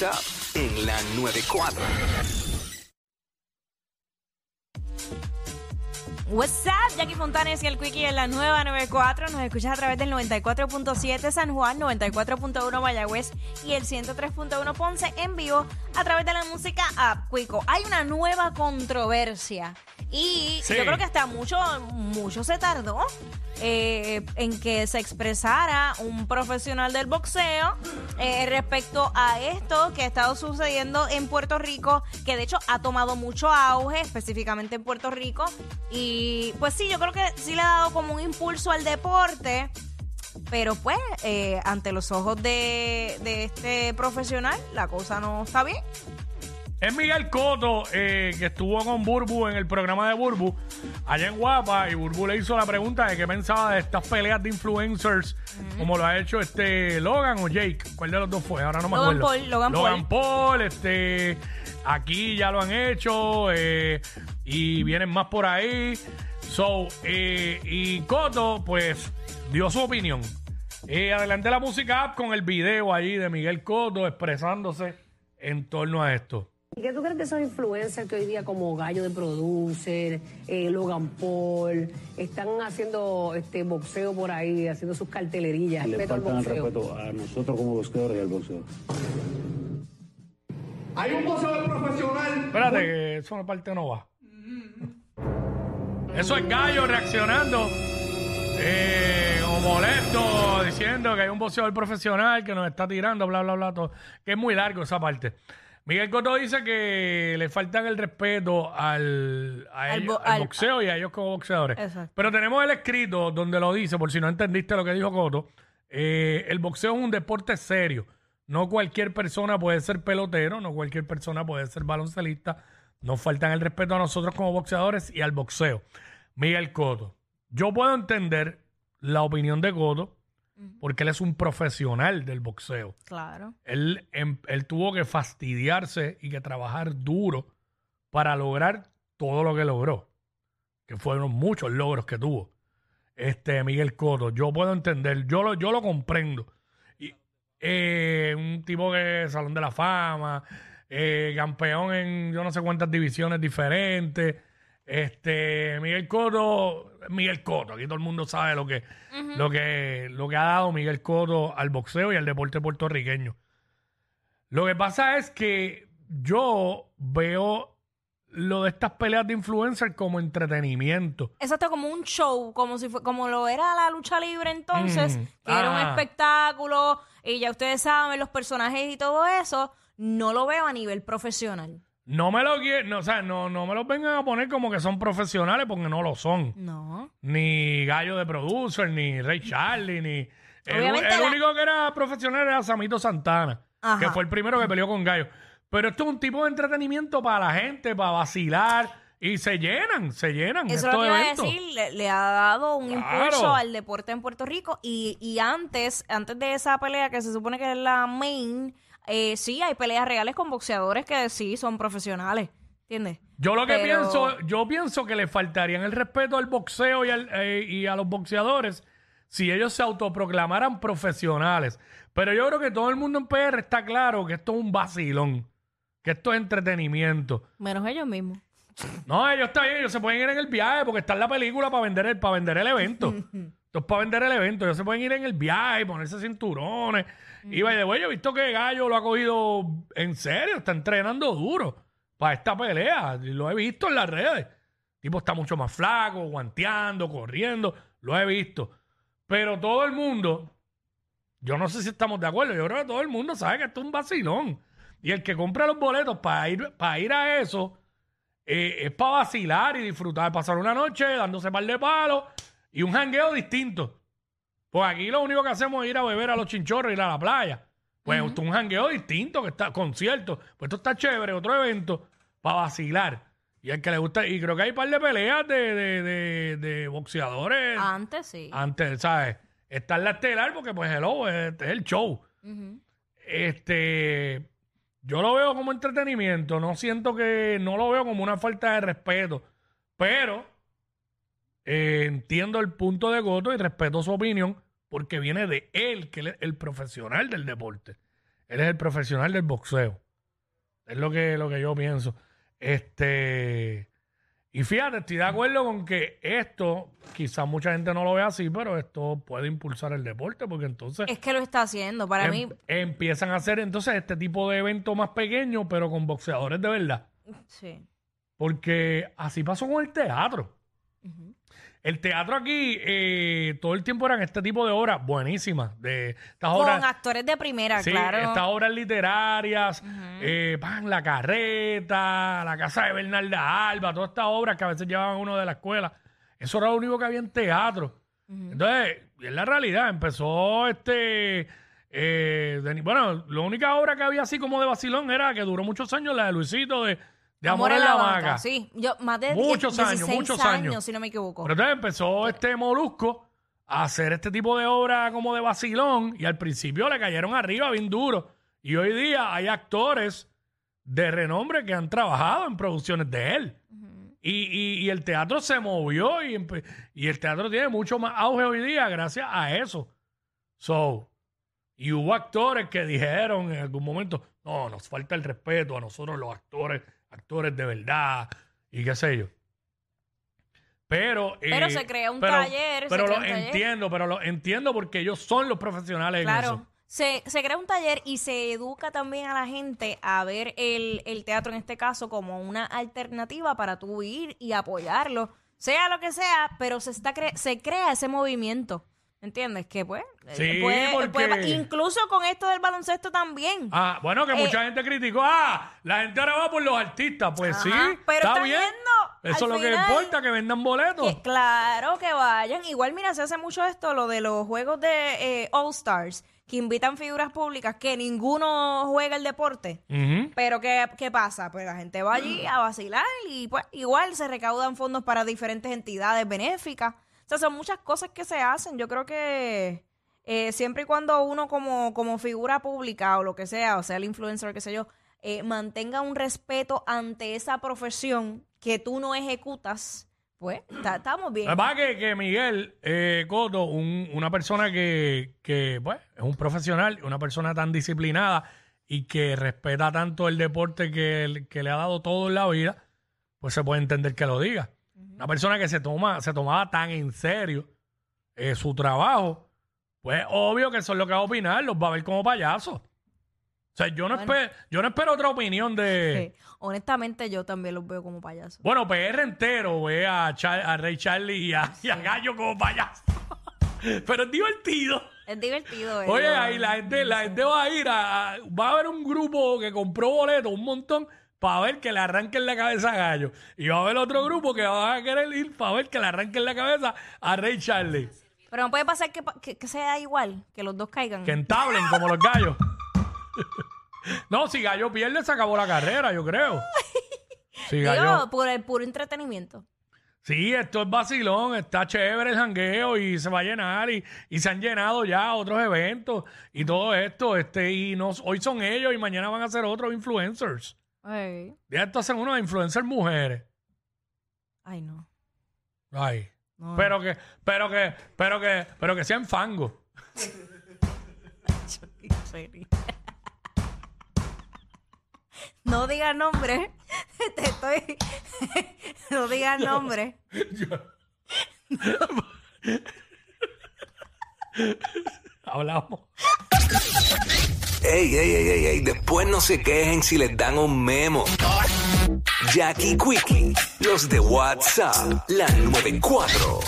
WhatsApp en la 94. What's up, Jackie Fontanes y el Quickie en la nueva 94. Nos escuchas a través del 94.7 San Juan, 94.1 Mayagüez y el 103.1 Ponce en vivo a través de la música App Quico. Hay una nueva controversia y Sí. yo creo que hasta mucho, mucho se tardó eh, en que se expresara un profesional del boxeo eh, respecto a esto que ha estado sucediendo en Puerto Rico, que de hecho ha tomado mucho auge, específicamente en Puerto Rico. Y pues sí, yo creo que sí le ha dado como un impulso al deporte. Pero pues, eh, ante los ojos de, de este profesional, la cosa no está bien. Es Miguel Coto, eh, que estuvo con Burbu en el programa de Burbu, allá en Guapa, y Burbu le hizo la pregunta de qué pensaba de estas peleas de influencers, como lo ha hecho este Logan o Jake. ¿Cuál de los dos fue? Ahora no me Logan acuerdo. Paul, Logan Paul. Paul, este, aquí ya lo han hecho, eh, y vienen más por ahí. So, eh, y Coto, pues, dio su opinión. Eh, adelante la música app con el video ahí de Miguel Coto expresándose en torno a esto. ¿Y qué tú crees de esos influencers que hoy día como Gallo de Producer, eh, Logan Paul, están haciendo este boxeo por ahí, haciendo sus cartelerillas? le faltan el respeto a nosotros como boxeadores y al boxeo. Hay un boxeador profesional. Espérate, que eso me parte no va. Eso es Gallo reaccionando, eh, como molesto, diciendo que hay un boxeador profesional que nos está tirando, bla, bla, bla, todo. Que es muy largo esa parte. Miguel Cotto dice que le faltan el respeto al, a Al ellos- bo- al al- boxeo y a ellos como boxeadores. Exacto. Pero tenemos el escrito donde lo dice, por si no entendiste lo que dijo Coto. eh, el boxeo es un deporte serio. No cualquier persona puede ser pelotero, no cualquier persona puede ser baloncelista. Nos faltan el respeto a nosotros como boxeadores y al boxeo. Miguel Coto. Yo puedo entender la opinión de Coto porque él es un profesional del boxeo. Claro. Él, em- él tuvo que fastidiarse y que trabajar duro para lograr todo lo que logró. Que fueron muchos logros que tuvo. Este Miguel Coto. Yo puedo entender, yo lo, yo lo comprendo. Y, eh, un tipo que Salón de la Fama, eh, campeón en yo no sé cuántas divisiones diferentes. Este, Miguel Coto, Miguel Coto, aquí todo el mundo sabe lo que, lo que, lo que ha dado Miguel Coto al boxeo y al deporte puertorriqueño. Lo que pasa es que yo veo lo de estas peleas de influencers como entretenimiento. Exacto, como un show, como si fue, como lo era la lucha libre entonces, Mm, que era un ah. espectáculo, y ya ustedes saben los personajes y todo eso, no lo veo a nivel profesional. No me lo no, o sea, no, no me los vengan a poner como que son profesionales porque no lo son. No. Ni Gallo de Producer, ni Ray Charlie, ni. El, Obviamente el la- único que era profesional era Samito Santana, Ajá. que fue el primero que peleó con Gallo. Pero esto es un tipo de entretenimiento para la gente, para vacilar, y se llenan, se llenan Eso es estos lo que iba a eventos. decir, le, le ha dado un Claro. impulso al deporte en Puerto Rico y, y antes, antes de esa pelea que se supone que es la main, eh, sí hay peleas reales con boxeadores que sí son profesionales, ¿entiendes? Yo lo que Pero- pienso, yo pienso que le faltarían el respeto al boxeo y, al- eh, y a los boxeadores si ellos se autoproclamaran profesionales. Pero yo creo que todo el mundo en PR está claro que esto es un vacilón, que esto es entretenimiento. Menos ellos mismos. No, ellos están bien, ellos se pueden ir en el viaje porque está en la película para vender el, para vender el evento. Esto es para vender el evento. Ellos se pueden ir en el viaje, ponerse cinturones. Y by the way, yo he visto que Gallo lo ha cogido en serio, está entrenando duro para esta pelea. Lo he visto en las redes. El tipo está mucho más flaco, guanteando, corriendo. Lo he visto. Pero todo el mundo, yo no sé si estamos de acuerdo, yo creo que todo el mundo sabe que esto es un vacilón. Y el que compra los boletos para ir, para ir a eso, eh, es para vacilar y disfrutar, pasar una noche dándose par de palos y un jangueo distinto. Pues aquí lo único que hacemos es ir a beber a los chinchorros, ir a la playa. Pues esto es un jangueo distinto, que está concierto. Pues esto está chévere, otro evento para vacilar. Y el que le gusta, y creo que hay un par de peleas de, de, de, de boxeadores Antes sí. antes, ¿sabes? Está en la estelar porque, pues, hello, es el show. Este, yo lo veo como entretenimiento, no siento que, no lo veo como una falta de respeto, pero eh, entiendo el punto de Goto y respeto su opinión porque viene de él, que él es el profesional del deporte. Él es el profesional del boxeo. Es lo que, lo que yo pienso. Este. Y fíjate, estoy de acuerdo con que esto, quizás mucha gente no lo ve así, pero esto puede impulsar el deporte, porque entonces Es que lo está haciendo. Para em- mí, empiezan a hacer entonces este tipo de eventos más pequeños, pero con boxeadores de verdad. sí. Porque así pasó con el teatro. El teatro aquí, eh, todo el tiempo eran este tipo de obras buenísimas. De estas Con obras. actores de primera, Sí, claro. estas obras literarias, eh, pan, La Carreta, La Casa de Bernarda Alba, todas estas obras que a veces llevaban uno de la escuela. Eso era lo único que había en teatro. Entonces, es la realidad, empezó este... eh, bueno, la única obra que había así como de vacilón era que duró muchos años, la de Luisito de, de Amor, en la, Hamaca. Sí, yo más de Muchos 10, años, 16 muchos años. si no me equivoco. Pero entonces empezó este Molusco a hacer este tipo de obra como de vacilón y al principio le cayeron arriba bien duro. Y hoy día hay actores de renombre que han trabajado en producciones de él. y, y- y el teatro se movió y, empe- y el teatro tiene mucho más auge hoy día gracias a eso. So, y hubo actores que dijeron en algún momento, no, nos falta el respeto a nosotros los actores, actores de verdad, y qué sé yo. Pero, Pero eh, se crea un pero- taller, Pero lo entiendo, pero lo entiendo porque ellos son los profesionales en eso. Claro. Se, se crea un taller y se educa también a la gente a ver el, el teatro en este caso como una alternativa para tú ir y apoyarlo, sea lo que sea, pero se está cre- se crea ese movimiento. ¿Entiendes? Que pues, eh, Sí, puede- porque- puede- incluso con esto del baloncesto también. Ah, bueno, que Eh, mucha gente criticó, ah, la gente ahora va por los artistas. Pues Ajá, sí, pero está están bien. yendo, Eso al es lo que final, importa, que vendan boletos. Que, claro que vayan. Igual, mira, se hace mucho esto, lo de los juegos de eh, All Stars, que invitan figuras públicas que ninguno juega el deporte. Ujú. Pero ¿qué, ¿qué pasa? Pues la gente va allí a vacilar y pues igual se recaudan fondos para diferentes entidades benéficas. O sea, son muchas cosas que se hacen. Yo creo que eh, siempre y cuando uno como, como figura pública o lo que sea, o sea, el influencer, qué sé yo, eh, mantenga un respeto ante esa profesión que tú no ejecutas, pues ta- estamos bien. Verdad que, que Miguel eh, Coto, un- una persona que, que, pues, es un profesional, una persona tan disciplinada y que respeta tanto el deporte que, que le ha dado todo en la vida, pues se puede entender que lo diga. Una persona que se toma, se tomaba tan en serio eh, su trabajo, pues obvio que eso es lo que va a opinar, los va a ver como payasos. O sea, yo no, Bueno. espero, yo no espero otra opinión de... Sí. Honestamente, yo también los veo como payasos. Bueno, PR entero ve a, Char- a Ray Charlie y a, y a Gallo como payaso. Pero es divertido. Es divertido. Oye, verlo. ahí la gente, la gente va a ir a, a- Va a haber un grupo que compró boletos, un montón, para ver que le arranquen la cabeza a Gallo. Y va a haber otro grupo que va a querer ir para ver que le arranquen la cabeza a Ray Charlie. Pero no puede pasar que, que- que sea igual, que los dos caigan. Que entablen como los gallos. no, si Gallo pierde, se acabó la carrera, yo creo. Si Gallo. Por el puro entretenimiento. Sí, esto es vacilón, está chévere el jangueo y se va a llenar y, y se han llenado ya otros eventos y todo esto, este, y nos, hoy son ellos y mañana van a ser otros influencers. Ay, Ya esto hacen unos influencers mujeres. Ay, no. Ay. No. Pero que, pero que, pero que, pero que sean fango. No digas nombre. Te estoy. No digas nombre. Hablamos. Ey, ey, ey, ey, ey, después no se quejen si les dan un memo. Jackie Quickie, los de WhatsApp, la 94.